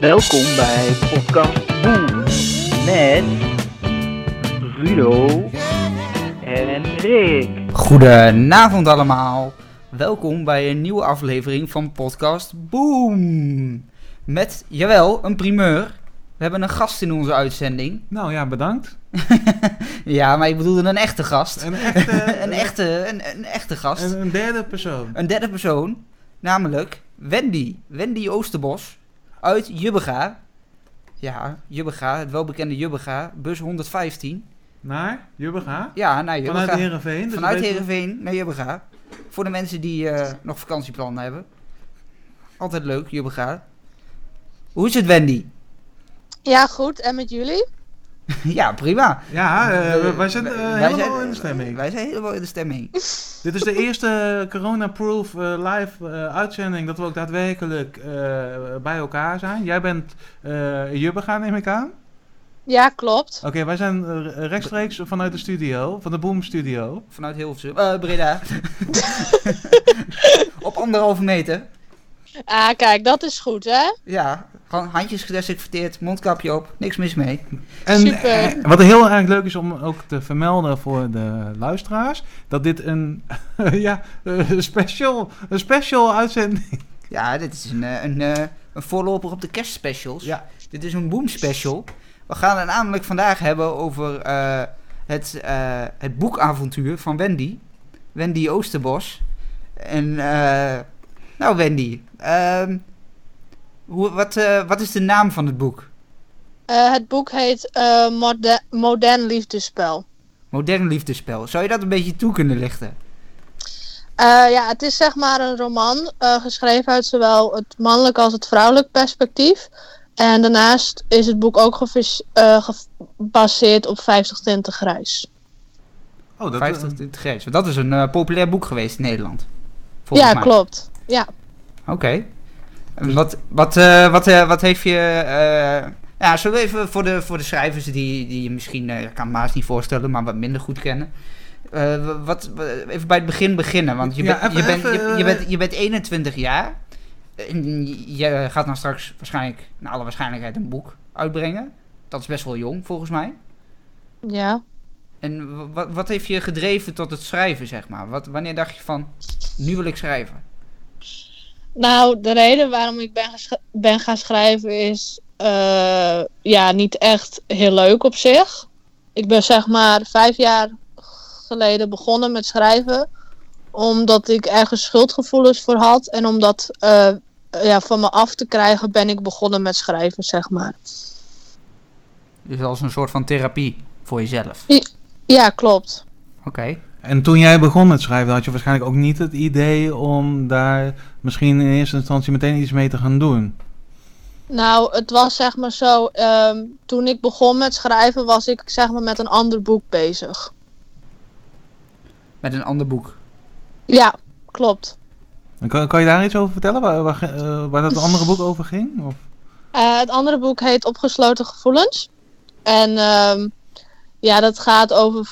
Welkom bij podcast Boom met Rudo en Rick. Goedenavond allemaal. Welkom bij een nieuwe aflevering van podcast Boom. Met, jawel, een primeur. We hebben een gast in onze uitzending. Nou ja, bedankt. Ja, maar ik bedoelde een echte gast. Een echte, een, echte, een, een echte gast. een, een derde persoon. Een derde persoon. Namelijk Wendy. Wendy Oosterbos. Uit Jubbega. Ja, Jubbega. Het welbekende Jubbega. Bus 115. Naar Jubbega. Ja, naar Jubbega. Vanuit Heerenveen. Dus Vanuit Heerenveen naar Jubbega. Voor de mensen die eh, nog vakantieplannen hebben. Altijd leuk, Jubbega. Hoe is het, Wendy? Ja, goed. En met jullie? ja, prima. Ja, eh, wij zijn eh, Wij helemaal zijn- in de stemming. Wij zijn helemaal in de stemming. Dit is de eerste corona-proof eh, live uitzending dat we ook daadwerkelijk eh, bij elkaar zijn. Jij bent eh Jubbega, neem ik aan. Ja, klopt. Oké, wij zijn rechtstreeks vanuit de studio, van de Boom Studio. Vanuit Hilversum. Eh, Breda. Op anderhalve meter. Ah, kijk, dat is goed, hè? Ja, gewoon handjes gedesinfecteerd, mondkapje op, niks mis mee. En Super. eh, wat heel erg leuk is om ook te vermelden voor de luisteraars, dat dit een, ja, eh, special, een special uitzending Ja, dit is een, eh, een, eh, een voorloper op de kerstspecials. Ja. Dit is een boom special. We gaan het namelijk vandaag hebben over eh, het, eh, het boekavontuur van Wendy. Wendy Oosterbos. En, eh, nou Wendy, ehm, hoe, wat, eh, wat is de naam van het boek? Eh, het boek heet eh, Mode- Modern Liefdespel. Modern liefdespel. Zou je dat een beetje toe kunnen lichten? Eh, ja, het is zeg maar een roman, eh, geschreven uit zowel het mannelijk als het vrouwelijk perspectief. En daarnaast is het boek ook eh, gebaseerd op 50 tinten grijs. Oh, dat 50 in het grijs. Dat is een eh, populair boek geweest in Nederland. Volgens ja, mij. klopt. Ja. Oké. Wat, wat, eh, wat, eh, wat heeft je... eh, ja, we even voor de, voor de schrijvers die, die je misschien... eh, ik kan me haast niet voorstellen, maar wat minder goed kennen. Eh, wat, wat- even bij het begin beginnen, want je, Ja, bent, je, even- bent, je, bent, je bent 21 jaar. En je- gaat dan straks waarschijnlijk, naar alle waarschijnlijkheid, een boek uitbrengen. Dat is best wel jong, volgens mij. Ja. En wat, wat heeft je gedreven tot het schrijven, zeg maar? Wat, wanneer dacht je van, nu wil ik schrijven? Nou, de reden waarom ik ben, ben gaan schrijven is eh, ja, niet echt heel leuk op zich. Ik ben zeg maar vijf jaar geleden begonnen met schrijven. Omdat ik ergens schuldgevoelens voor had. En om dat eh, ja, van me af te krijgen ben ik begonnen met schrijven, zeg maar. Dus als een soort van therapie voor jezelf. Ja, klopt. Oké. En toen jij begon met schrijven, had je waarschijnlijk ook niet het idee om daar misschien in eerste instantie meteen iets mee te gaan doen. Nou, het was zeg maar zo. ehm, toen ik begon met schrijven was ik zeg maar met een ander boek bezig. Met een ander boek. Ja, klopt. Kan, kan je daar iets over vertellen, waar, waar, eh, waar dat andere boek over ging? Of? Eh, het andere boek heet Opgesloten Gevoelens. En ehm, ja, dat gaat over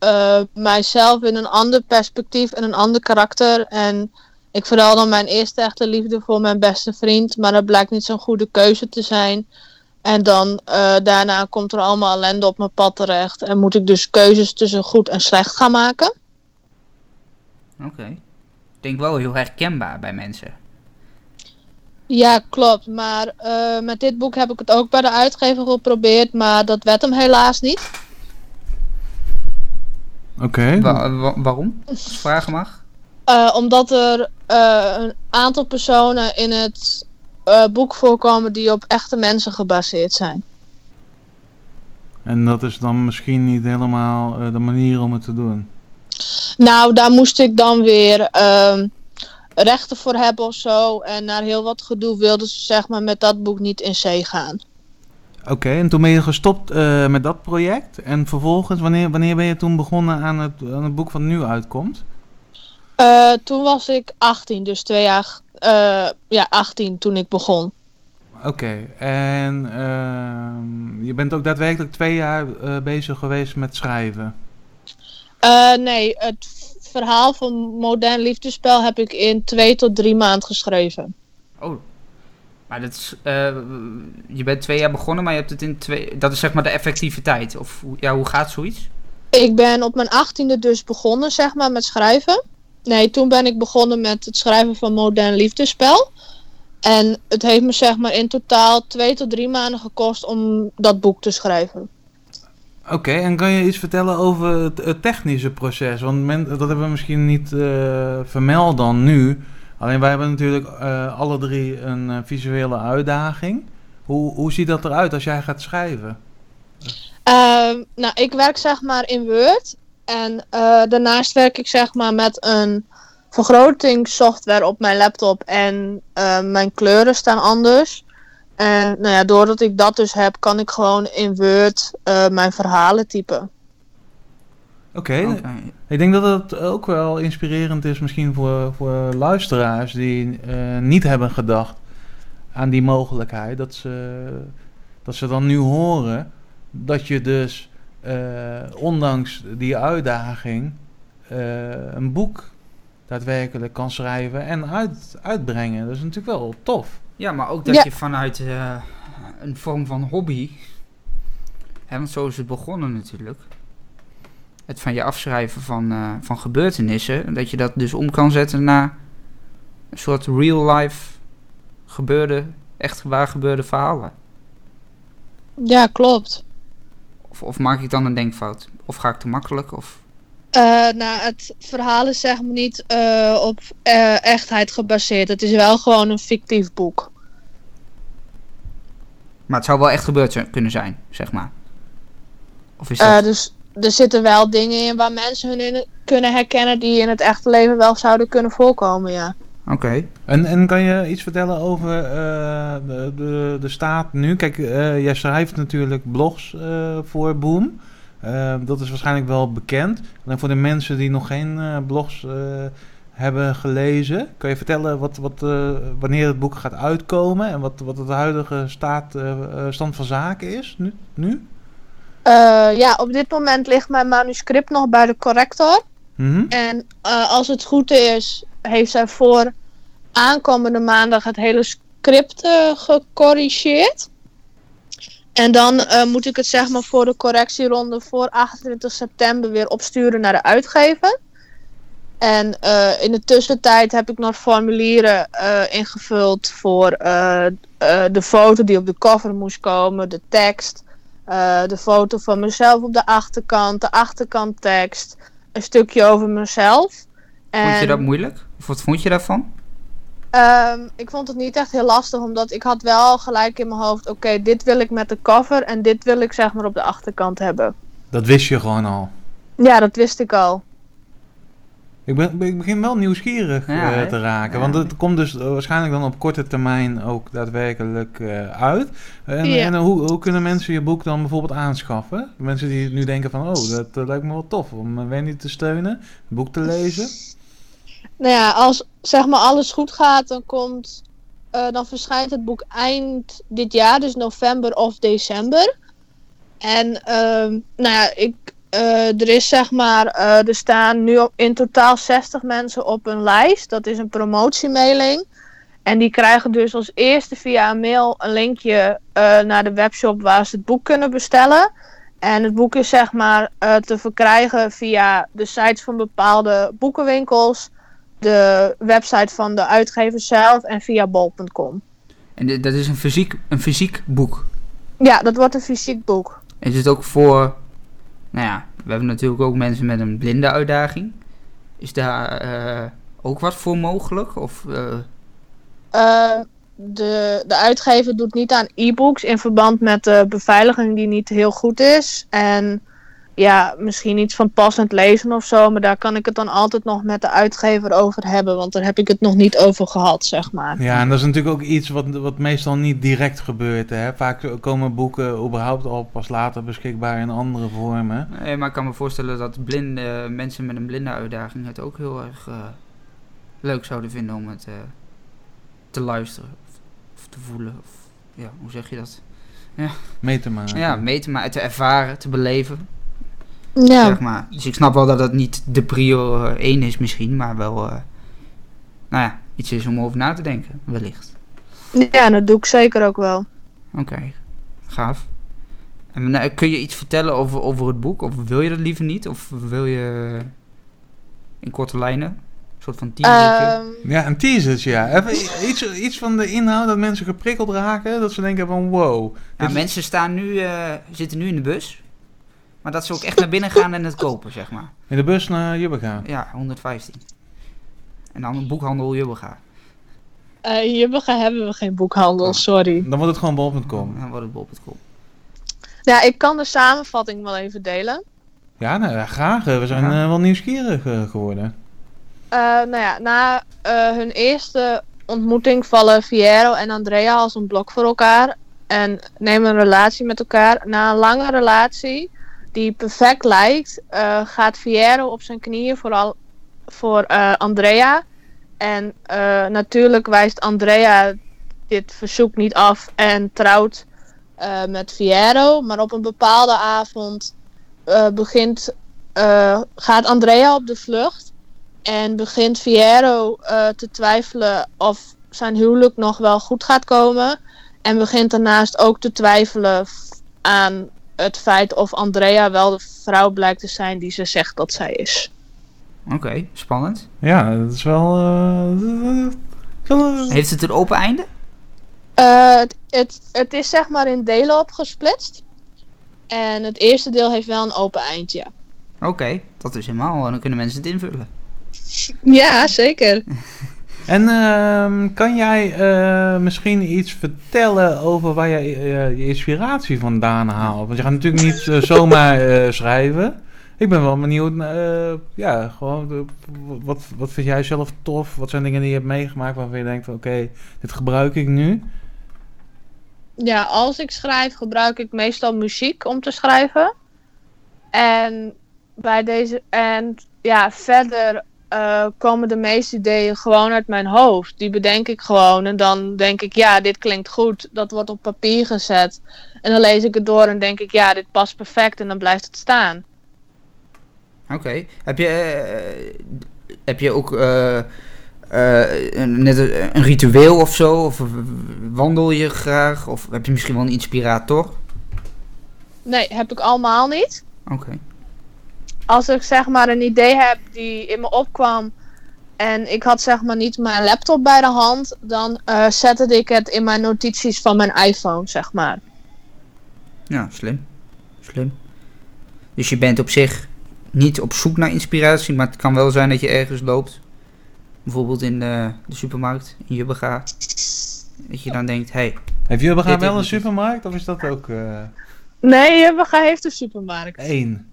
eh, mijzelf in een ander perspectief en een ander karakter. En ik verhaal dan mijn eerste echte liefde voor mijn beste vriend. Maar dat blijkt niet zo'n goede keuze te zijn. En dan eh, daarna komt er allemaal ellende op mijn pad terecht. En moet ik dus keuzes tussen goed en slecht gaan maken. Oké. Ik denk wel heel herkenbaar bij mensen. Ja, klopt. Maar eh, met dit boek heb ik het ook bij de uitgever geprobeerd. Maar dat werd hem helaas niet. Oké. Wa- wa- waarom? Als ik vragen mag. Eh, omdat er eh, een aantal personen in het eh, boek voorkomen die op echte mensen gebaseerd zijn. En dat is dan misschien niet helemaal eh, de manier om het te doen. Nou, daar moest ik dan weer ehm, rechten voor hebben of zo. En na heel wat gedoe wilden ze zeg maar met dat boek niet in zee gaan. Oké, en toen ben je gestopt eh, met dat project. En vervolgens, wanneer, wanneer ben je toen begonnen aan het, aan het boek wat nu uitkomt? Eh, toen was ik 18, dus twee jaar, eh, ja 18 toen ik begon. Oké, en ehm, je bent ook daadwerkelijk twee jaar bezig geweest met schrijven. Nee, het verhaal van Modern Liefdespel heb ik in twee tot drie maanden geschreven. Oh. Maar dat is, eh, je bent twee jaar begonnen, maar je hebt het in twee... Dat is zeg maar de effectiviteit. Of hoe- ja, hoe gaat zoiets? Ik ben op mijn achttiende dus begonnen, zeg maar, met schrijven. Nee, toen ben ik begonnen met het schrijven van modern liefdespel. En het heeft me zeg maar in totaal twee tot drie maanden gekost om dat boek te schrijven. Oké, en kan je iets vertellen over het, het technische proces? Want men, dat hebben we misschien niet eh, vermeld dan nu. Alleen wij hebben natuurlijk eh, alle drie een eh, visuele uitdaging. Hoe, hoe ziet dat eruit als jij gaat schrijven? Ehm, nou, ik werk zeg maar in Word. En eh, daarnaast werk ik zeg maar met een vergrotingssoftware op mijn laptop. En mijn kleuren staan anders. En nou ja, doordat ik dat dus heb, kan ik gewoon in Word mijn verhalen typen. Oké, ik denk dat het ook wel inspirerend is misschien voor, voor luisteraars die eh, niet hebben gedacht aan die mogelijkheid. Dat ze, dat ze dan nu horen dat je dus eh, ondanks die uitdaging eh, een boek daadwerkelijk kan schrijven en uit, uitbrengen. Dat is natuurlijk wel tof. Ja, maar ook dat Ja. je vanuit eh, een vorm van hobby... Hè, want zo is het begonnen natuurlijk. Het van je afschrijven van, eh, van gebeurtenissen. Dat je dat dus om kan zetten naar een soort real-life gebeurde... Echt waar gebeurde verhalen. Ja, klopt. Of, of maak ik dan een denkfout? Of ga ik te makkelijk? Of... Eh, nou, het verhaal is zeg maar niet eh, op echtheid gebaseerd. Het is wel gewoon een fictief boek. Maar het zou wel echt gebeurd kunnen zijn, zeg maar. Of is dat... Dus er zitten wel dingen in waar mensen hun in kunnen herkennen die in het echte leven wel zouden kunnen voorkomen, ja. Oké. En, en kan je iets vertellen over eh, de, de, de staat nu? Kijk, eh, jij schrijft natuurlijk blogs eh, voor Boom. Dat is waarschijnlijk wel bekend. Alleen voor de mensen die nog geen eh, blogs eh, hebben gelezen, kan je vertellen wat, wat, eh, wanneer het boek gaat uitkomen en wat, wat het huidige staat, stand van zaken is nu? nu? Eh, ja, op dit moment ligt mijn manuscript nog bij de corrector. Mhm. En eh, als het goed is, heeft zij voor aankomende maandag het hele script eh, gecorrigeerd. En dan moet ik het zeg maar voor de correctieronde voor 28 september weer opsturen naar de uitgever. En in de tussentijd heb ik nog formulieren ingevuld voor de foto die op de cover moest komen, de tekst, eh, de foto van mezelf op de achterkant, de achterkanttekst, een stukje over mezelf. Vond je dat moeilijk? Of wat vond je daarvan? ehm, ik vond het niet echt heel lastig, omdat ik had wel gelijk in mijn hoofd, oké, dit wil ik met de cover en dit wil ik zeg maar op de achterkant hebben. Dat wist je gewoon al. Ja, dat wist ik al. Ik, ben, ik begin wel nieuwsgierig Ja, eh, te raken. Ja. Want het komt dus eh, waarschijnlijk dan op korte termijn ook daadwerkelijk eh, uit. En, Ja. en hoe, hoe kunnen mensen je boek dan bijvoorbeeld aanschaffen? Mensen die nu denken van, oh, dat lijkt me wel tof om Wendy te steunen, een boek te lezen. Nou ja, als zeg maar alles goed gaat, dan komt, eh, dan verschijnt het boek eind dit jaar, dus november of december. En ehm, nou ja, ik, eh, er is zeg maar, eh, er staan nu op- in totaal 60 mensen op een lijst. Dat is een promotiemailing. En die krijgen dus als eerste via een mail een linkje eh, naar de webshop waar ze het boek kunnen bestellen. En het boek is zeg maar te verkrijgen via de sites van bepaalde boekenwinkels, de website van de uitgever zelf en via bol.com. En dat is een fysiek, een fysiek boek. Ja, dat wordt een fysiek boek. Is het ook voor... Nou ja, we hebben natuurlijk ook mensen met een blinde uitdaging. Is daar eh, ook wat voor mogelijk? Of... Eh, de, de uitgever doet niet aan e-books in verband met de beveiliging die niet heel goed is. En ja, misschien iets van passend lezen of zo. Maar daar kan ik het dan altijd nog met de uitgever over hebben. Want daar heb ik het nog niet over gehad, zeg maar. Ja, en dat is natuurlijk ook iets wat, wat meestal niet direct gebeurt. Hè? Vaak komen boeken überhaupt al pas later beschikbaar in andere vormen. nee, maar ik kan me voorstellen dat blinde, mensen met een blinde uitdaging het ook heel erg eh, leuk zouden vinden om het eh, te luisteren. Of, of te voelen. Of, ja, hoe zeg je dat? Mee te maken. Ja, mee te maken, te ervaren, te beleven. Ja, Zeg maar. Dus ik snap wel dat het niet de prio 1 is misschien, maar wel, eh, nou ja, iets is om over na te denken, wellicht. Ja, dat doe ik zeker ook wel. Oké, gaaf. En eh, kun je iets vertellen over, over het boek? Of wil je dat liever niet? Of wil je in korte lijnen? Een soort van teasertje? Ehm, Ja, een teasertje, ja. Even iets, iets van de inhoud dat mensen geprikkeld raken. Dat ze denken van wow. Is- mensen staan nu, eh, zitten nu in de bus. Maar dat ze ook echt naar binnen gaan en het kopen, zeg maar. In de bus naar Jubbega. Ja, 115. En dan een boekhandel Jubbega. eh, Jubbega hebben we geen boekhandel, Oh. sorry. Dan wordt het gewoon bol.com. Dan wordt het bol.com. Ja, ik kan de samenvatting wel even delen. Ja, nou, ja, graag. We zijn Ja. eh, wel nieuwsgierig eh, geworden. Eh, nou ja, na eh, hun eerste ontmoeting vallen Fiero en Andrea als een blok voor elkaar. En nemen een relatie met elkaar. Na een lange relatie, die perfect lijkt, eh, gaat Fiero op zijn knieën vooral voor eh, Andrea. En eh, natuurlijk wijst Andrea dit verzoek niet af en trouwt met Fiero. Maar op een bepaalde avond begint, gaat Andrea op de vlucht. En begint Fiero eh, te twijfelen of zijn huwelijk nog wel goed gaat komen. En begint daarnaast ook te twijfelen aan het feit of Andrea wel de vrouw blijkt te zijn die ze zegt dat zij is. Oké, spannend. Ja, dat is wel... eh, kan- Heeft het een open einde? Eh, het, het, het is zeg maar in delen opgesplitst. En het eerste deel heeft wel een open eindje. Oké, dat is helemaal. Dan kunnen mensen het invullen. Ja, zeker. En ehm, kan jij eh, misschien iets vertellen over waar jij eh, je inspiratie vandaan haalt? Want je gaat natuurlijk niet eh, zomaar schrijven. Ik ben wel benieuwd, ja, gewoon, wat, wat vind jij zelf tof? Wat zijn dingen die je hebt meegemaakt waarvan je denkt, oké, dit gebruik ik nu? Ja, als ik schrijf gebruik ik meestal muziek om te schrijven. En bij deze en ja, verder eh, komen de meeste ideeën gewoon uit mijn hoofd. Die bedenk ik gewoon en dan denk ik, ja, dit klinkt goed. Dat wordt op papier gezet. En dan lees ik het door en denk ik, ja, dit past perfect en dan blijft het staan. Oké. Heb je, eh, heb je ook eh, net een, een ritueel of zo? Of wandel je graag? Of heb je misschien wel een inspirator? Nee, heb ik allemaal niet. Oké. Als ik zeg maar een idee heb die in me opkwam en ik had zeg maar niet mijn laptop bij de hand, dan eh, zette ik het in mijn notities van mijn iPhone, zeg maar. Ja, slim. Slim. Dus je bent op zich niet op zoek naar inspiratie, maar het kan wel zijn dat je ergens loopt. Bijvoorbeeld in de, de supermarkt, in Jubbega. Dat je dan denkt, hé, hey, je Dit wel een supermarkt of is dat ook eh Nee, Jubbega heeft een supermarkt. één?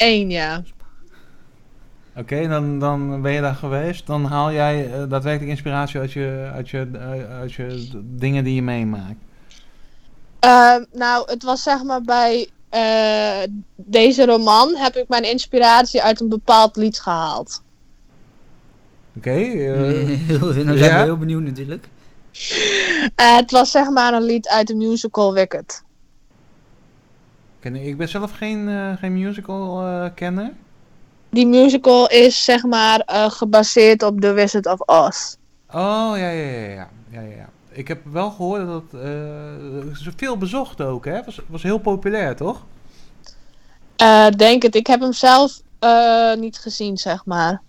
Eén, ja. Oké, dan, dan ben je daar geweest. Dan haal jij eh, daadwerkelijk inspiratie uit je, uit, je, eh, uit je dingen die je meemaakt. Ehm, nou, het was zeg maar bij eh, deze roman heb ik mijn inspiratie uit een bepaald lied gehaald. Oké, heel, nou zijn ja? we heel benieuwd natuurlijk. Eh, het was zeg maar een lied uit de musical Wicked. Ik ben zelf geen, eh, geen musical eh, kenner. Die musical is zeg maar eh, gebaseerd op The Wizard of Oz. Oh, ja, ja, ja, ja. ja, ja, ja. Ik heb wel gehoord dat het eh, ze veel bezocht ook, hè? Was, was heel populair, toch? Eh, denk het. Ik heb hem zelf eh, niet gezien, zeg maar.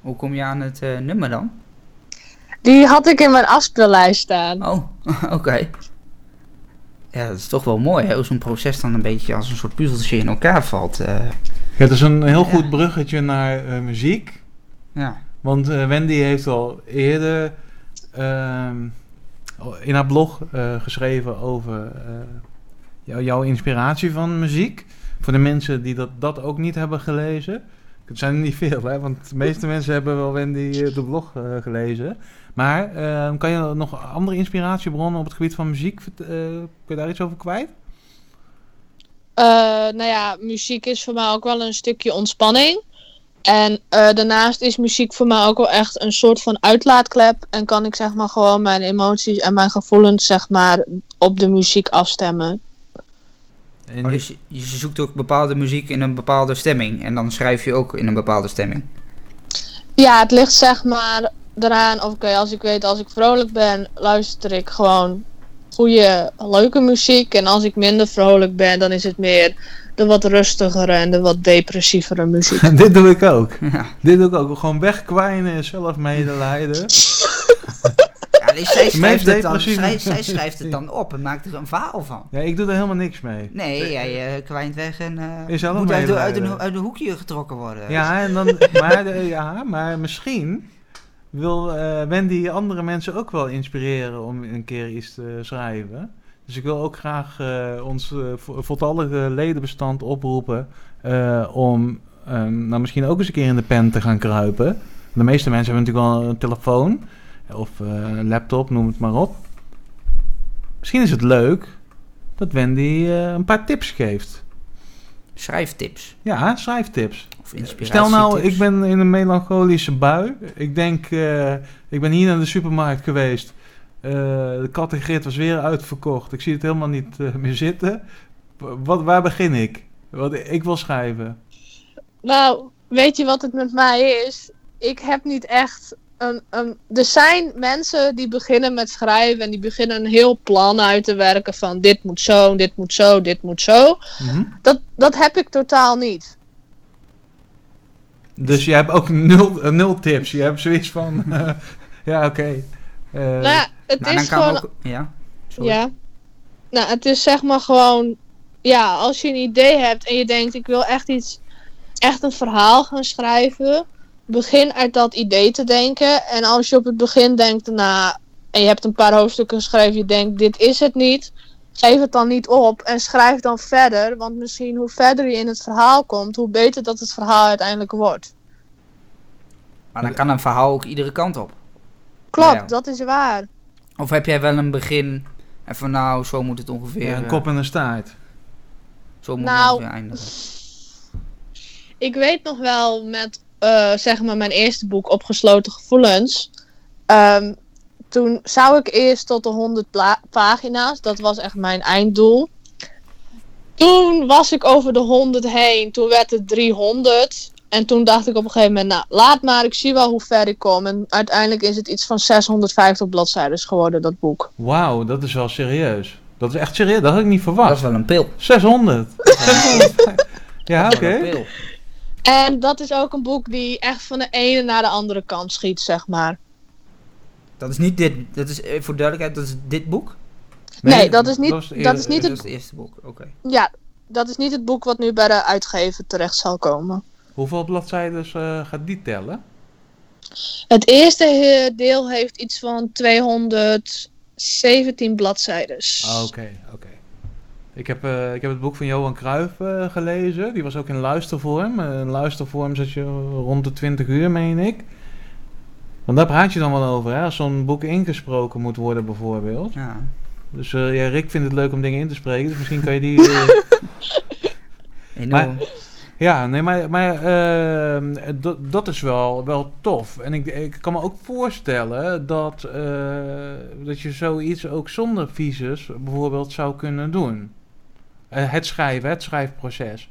Hoe kom je aan het nummer dan? Die had ik in mijn afspeellijst staan. Oh, oké. Ja, dat is toch wel mooi, hè? Hoe zo'n proces dan een beetje als een soort puzzeltje in elkaar valt. eh. Het is een heel goed bruggetje naar eh, muziek. ja. Want eh, Wendy heeft al eerder ehm, in haar blog geschreven over jou- jouw inspiratie van muziek. Voor de mensen die dat, dat ook niet hebben gelezen. Het zijn er niet veel, hè? want de meeste mensen hebben wel Wendy eh, de blog eh, gelezen. Maar ehm, kan je nog andere inspiratiebronnen op het gebied van muziek, eh, kun je daar iets over kwijt? Nou ja, muziek is voor mij ook wel een stukje ontspanning. En daarnaast is muziek voor mij ook wel echt een soort van uitlaatklep. En kan ik zeg maar gewoon mijn emoties en mijn gevoelens zeg maar op de muziek afstemmen. En Oh, je- dus je, je zoekt ook bepaalde muziek in een bepaalde stemming. En dan schrijf je ook in een bepaalde stemming. Ja, het ligt zeg maar eraan, oké, als ik weet als ik vrolijk ben, luister ik gewoon goede, leuke muziek. En als ik minder vrolijk ben, dan is het meer de wat rustigere en de wat depressievere muziek. Dit doe ik ook. Ja. Dit doe ik ook. Gewoon wegkwijnen en zelf medelijden. Nee, zij, schrijft het dan, depressieve- zij, zij schrijft het dan op en maakt er een verhaal van. Ja, ik doe er helemaal niks mee. Nee, jij eh, kwijnt weg en eh, moet uit, de, uit, een, uit een hoekje getrokken worden. Ja, en dan, maar, ja, maar misschien wil eh, Wendy andere mensen ook wel inspireren om een keer iets te schrijven. Dus ik wil ook graag eh, ons eh, vo- voltallige ledenbestand oproepen eh, om eh, nou, misschien ook eens een keer in de pen te gaan kruipen. De meeste mensen hebben natuurlijk wel een telefoon of eh, een laptop, noem het maar op. Misschien is het leuk dat Wendy eh, een paar tips geeft. Schrijftips Ja, schrijftips. of inspiratie. Stel nou, ik ben in een melancholische bui. Ik denk, eh, ik ben hier naar de supermarkt geweest. Eh, de kattengrit was weer uitverkocht. Ik zie het helemaal niet eh, meer zitten. Wat, waar begin ik? Wat, ik wil schrijven. Nou, weet je wat het met mij is? Ik heb niet echt een. Er zijn mensen die beginnen met schrijven en die beginnen een heel plan uit te werken van dit moet zo, dit moet zo, dit moet zo. Mhm. Dat, dat heb ik totaal niet. Dus je hebt ook nul, eh, nul tips. Je hebt zoiets van, eh, ja oké. Eh, nou ja, het Nou, is gewoon. ook... Ja, sorry. Ja. Nou, het is zeg maar gewoon. Ja, als je een idee hebt en je denkt: ik wil echt iets. Echt een verhaal gaan schrijven. Begin uit dat idee te denken. En als je op het begin denkt: nou. En je hebt een paar hoofdstukken geschreven. Je denkt: dit is het niet. Geef het dan niet op. En schrijf dan verder. Want misschien hoe verder je in het verhaal komt. Hoe beter dat het verhaal uiteindelijk wordt. Maar dan kan een verhaal ook iedere kant op. Klopt, Ja. dat is waar. Of heb jij wel een begin en van nou, zo moet het ongeveer, ja, een eh, kop en een staart. zo moet Nou, het ongeveer eindigen. Ik weet nog wel met, eh, zeg maar, mijn eerste boek, Opgesloten Gevoelens. Ehm, toen zou ik eerst tot de 100 pla- pagina's. Dat was echt mijn einddoel. Toen was ik over de 100 heen. Toen werd het 300. En toen dacht ik op een gegeven moment, nou, laat maar, ik zie wel hoe ver ik kom. En uiteindelijk is het iets van 650 bladzijden geworden, dat boek. Wauw, dat is wel serieus. Dat is echt serieus, dat had ik niet Dat verwacht. is wel een pil. 600. ja, Dat is oké. wel een pil. En dat is ook een boek die echt van de ene naar de andere kant schiet, zeg maar. Dat is niet dit, dat is eh, voor duidelijkheid, dat is dit boek? Nee, dat is niet, dat is dat is niet dat het is het eerste boek, oké. Ja, dat is niet het boek wat nu bij de uitgever terecht zal komen. Hoeveel bladzijden eh, gaat die tellen? Het eerste eh, deel heeft iets van 217 bladzijden. Ah, Oké, oké. Ik, heb, eh, ik heb het boek van Johan Cruijff eh, gelezen. Die was ook in luistervorm. Eh, in luistervorm zat je rond de 20 uur, meen ik. Want daar praat je dan wel over, hè? Als zo'n boek ingesproken moet worden, bijvoorbeeld. Ja. Dus ja, Rick vindt het leuk om dingen in te spreken. Dus misschien kan je die... Enorm. Ja, nee, maar, maar ehm, dat, dat is wel, wel tof. En ik, ik kan me ook voorstellen dat, dat je zoiets ook zonder visus bijvoorbeeld zou kunnen doen. Eh, het schrijven, het schrijfproces.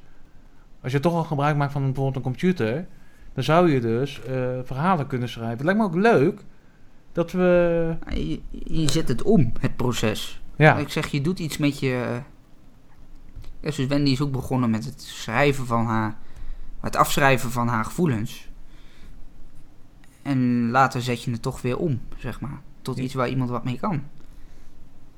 Als je toch al gebruik maakt van bijvoorbeeld een computer, dan zou je dus eh, verhalen kunnen schrijven. Het lijkt me ook leuk dat we... Je, je zet het om, het proces. Ja, Ik zeg, je doet iets met je... Ja, dus Wendy is ook begonnen met het schrijven van haar... Het afschrijven van haar gevoelens. En later zet je het toch weer om, zeg maar. Tot iets waar iemand wat mee kan.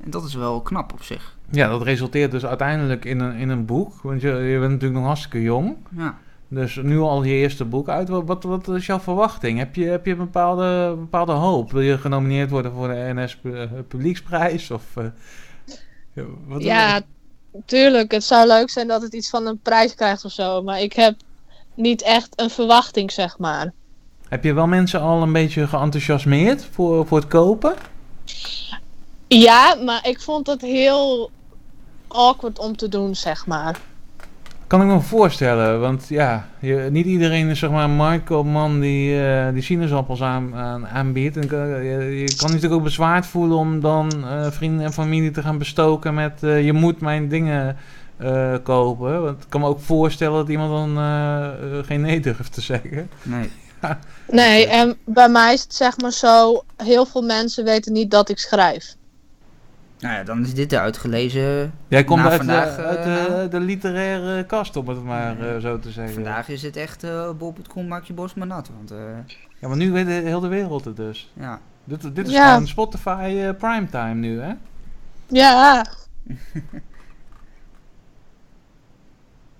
En dat is wel knap op zich. ja, dat resulteert dus uiteindelijk in een, in een boek. Want je, je bent natuurlijk nog hartstikke jong. Ja. Dus nu al je eerste boek uit. Wat, wat, wat is jouw verwachting? Heb je, heb je een bepaalde, bepaalde hoop? Wil je genomineerd worden voor de NS eh, Publieksprijs? Of, eh, ja, wat Ja, tuurlijk. Het zou leuk zijn dat het iets van een prijs krijgt of zo. Maar ik heb niet echt een verwachting, zeg maar. Heb je wel mensen al een beetje geenthousiasmeerd voor, voor het kopen? Ja, maar ik vond het heel awkward om te doen, zeg maar. Kan ik me voorstellen, want ja, je, niet iedereen is zeg maar een marktkoopman die, eh, die sinaasappels aan, aan, aanbiedt. En, kan- je, je kan natuurlijk ook bezwaard voelen om dan eh, vrienden en familie te gaan bestoken met eh, je moet mijn dingen eh, kopen. Want ik kan me ook voorstellen dat iemand dan eh, eh, geen nee durft te zeggen. Nee. Nee, en bij mij is het zeg maar zo, heel veel mensen weten niet dat ik schrijf. Nou ja, dan is dit de uitgelezen. Jij komt uit, vandaag, de, uit eh, de, de literaire kast, om het maar eh, zo te zeggen. Vandaag is het echt eh bol.com maak je bos maar nat. Want eh, Ja, maar nu weet de, heel de wereld het dus. ja, Dit, dit is Ja. gewoon Spotify eh, primetime nu, hè? Ja,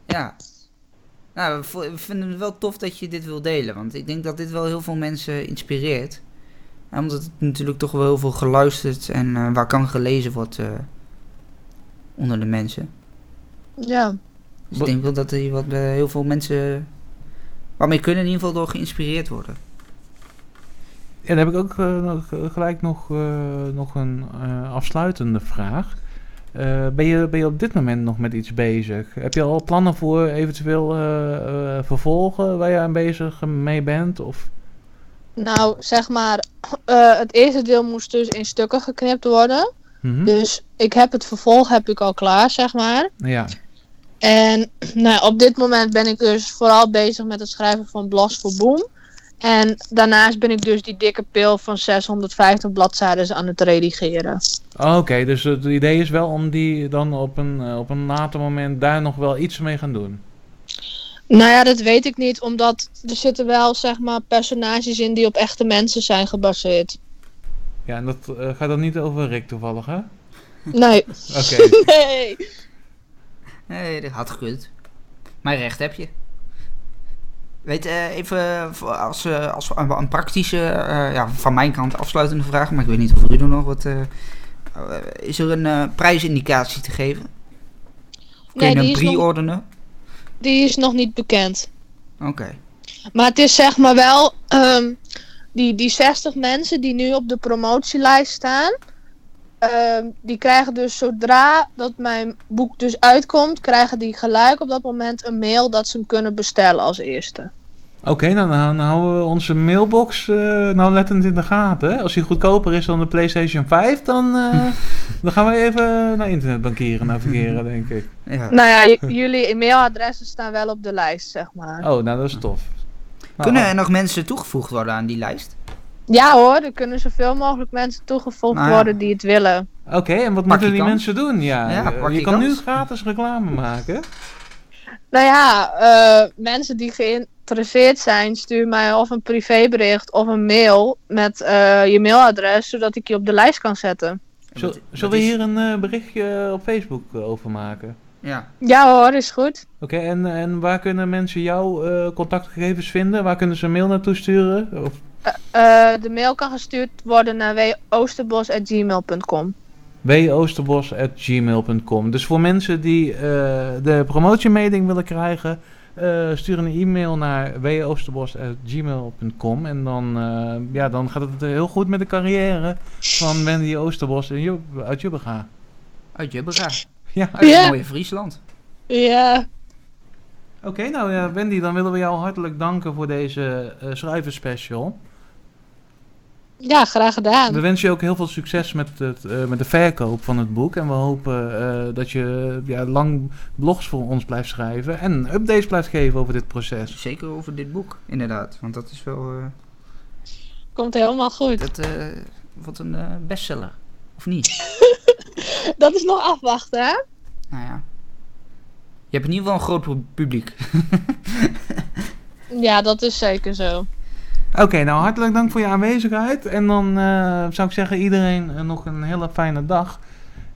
ja. Nou, we we vinden het wel tof dat je dit wil delen. Want ik denk dat dit wel heel veel mensen inspireert. Omdat het natuurlijk toch wel heel veel geluisterd en eh, waar kan gelezen wordt eh, onder de mensen. ja. Dus ik denk wel dat er wat, eh, heel veel mensen waarmee kunnen in ieder geval door geïnspireerd worden. Ja, dan heb ik ook gelijk nog, eh, nog een eh, afsluitende vraag. Eh, ben, je, ben je op dit moment nog met iets bezig? Heb je al plannen voor eventueel eh, eh, vervolgen waar je aan bezig mee bent? Of... Nou, zeg maar, eh, het eerste deel moest dus in stukken geknipt worden. Mhm. Dus ik heb het vervolg heb ik al klaar, zeg maar. Ja. En nou, op dit moment ben ik dus vooral bezig met het schrijven van Blas voor Boom. En daarnaast ben ik dus die dikke pil van 650 bladzijden aan het redigeren. Oké, dus het idee is wel om die dan op een, eh, op een later moment daar nog wel iets mee gaan doen. Nou ja, dat weet ik niet, omdat er zitten wel zeg maar personages in die op echte mensen zijn gebaseerd. Ja, en dat eh, gaat dan niet over Rick toevallig, hè? Nee. Oké. nee. Nee, dat had gekund. Maar recht heb je. Weet eh, even voor- als, eh, als een, een praktische, eh, ja, van mijn kant afsluitende vraag, maar ik weet niet of Rudo nog wat. eh, eh, is er een eh, prijsindicatie te geven? Of kun Nee, je een pre-orderen? Die is nog niet bekend. Oké. Maar het is zeg maar wel ehm, die, die 60 mensen die nu op de promotielijst staan. ehm, die krijgen dus zodra dat mijn boek dus uitkomt, krijgen die gelijk op dat moment een mail dat ze hem kunnen bestellen als eerste. Oké, nou, dan houden we onze mailbox eh, nou lettend in de gaten. hè. Als die goedkoper is dan de PlayStation 5, dan, eh, dan gaan we even naar internetbankieren navigeren, denk ik. Ja. Nou ja, jullie mailadressen staan wel op de lijst, zeg maar. Oh, nou, dat is tof. Nou, Kunnen er nog mensen toegevoegd worden aan die lijst? Ja hoor, er kunnen zoveel mogelijk mensen toegevoegd Nou ja. worden die het willen. Oké, en wat moeten die kans. mensen doen? Ja, Ja, eh, je kan nu gratis reclame maken. Nou ja, eh, mensen die geïnteresseerd zijn, stuur mij of een privébericht of een mail met eh, je mailadres, zodat ik je op de lijst kan zetten. Zul- Zullen we hier een eh, berichtje op Facebook eh, over maken? Ja. Ja hoor, is goed. Oké, en, en waar kunnen mensen jouw eh, contactgegevens vinden? Waar kunnen ze een mail naartoe sturen? Of, Eh, de mail kan gestuurd worden naar woosterbos.gmail.com. woosterbos.gmail.com. Dus voor mensen die eh, de promotiemeting willen krijgen, eh, stuur een e-mail naar woosterbos.gmail.com. En dan, eh, ja, dan gaat het heel goed met de carrière van Wendy Oosterbos in Jub- uit Jubbega. Uit Jubbega. Ja, Uit Ja. het mooie Friesland. Ja, Oké, nou ja, Wendy, dan willen we jou hartelijk danken voor deze uh, schrijverspecial. Ja, graag gedaan. We wensen je ook heel veel succes met, het, eh, met de verkoop van het boek. En we hopen eh, dat je ja, lang blogs voor ons blijft schrijven en updates blijft geven over dit proces. Zeker over dit boek, inderdaad. Want dat is wel. eh, Komt helemaal goed. dat eh, wordt een eh, bestseller. Of niet? Dat is nog afwachten, hè? Nou ja. Je hebt in ieder geval een groot pu- publiek. Ja, dat is zeker zo. Oké, nou hartelijk dank voor je aanwezigheid. En dan eh, zou ik zeggen iedereen eh, nog een hele fijne dag.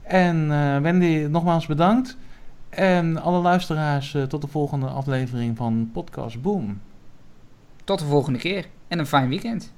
En eh, Wendy, nogmaals bedankt. En alle luisteraars tot de volgende aflevering van Podcast Boom. Tot de volgende keer. En een fijn weekend.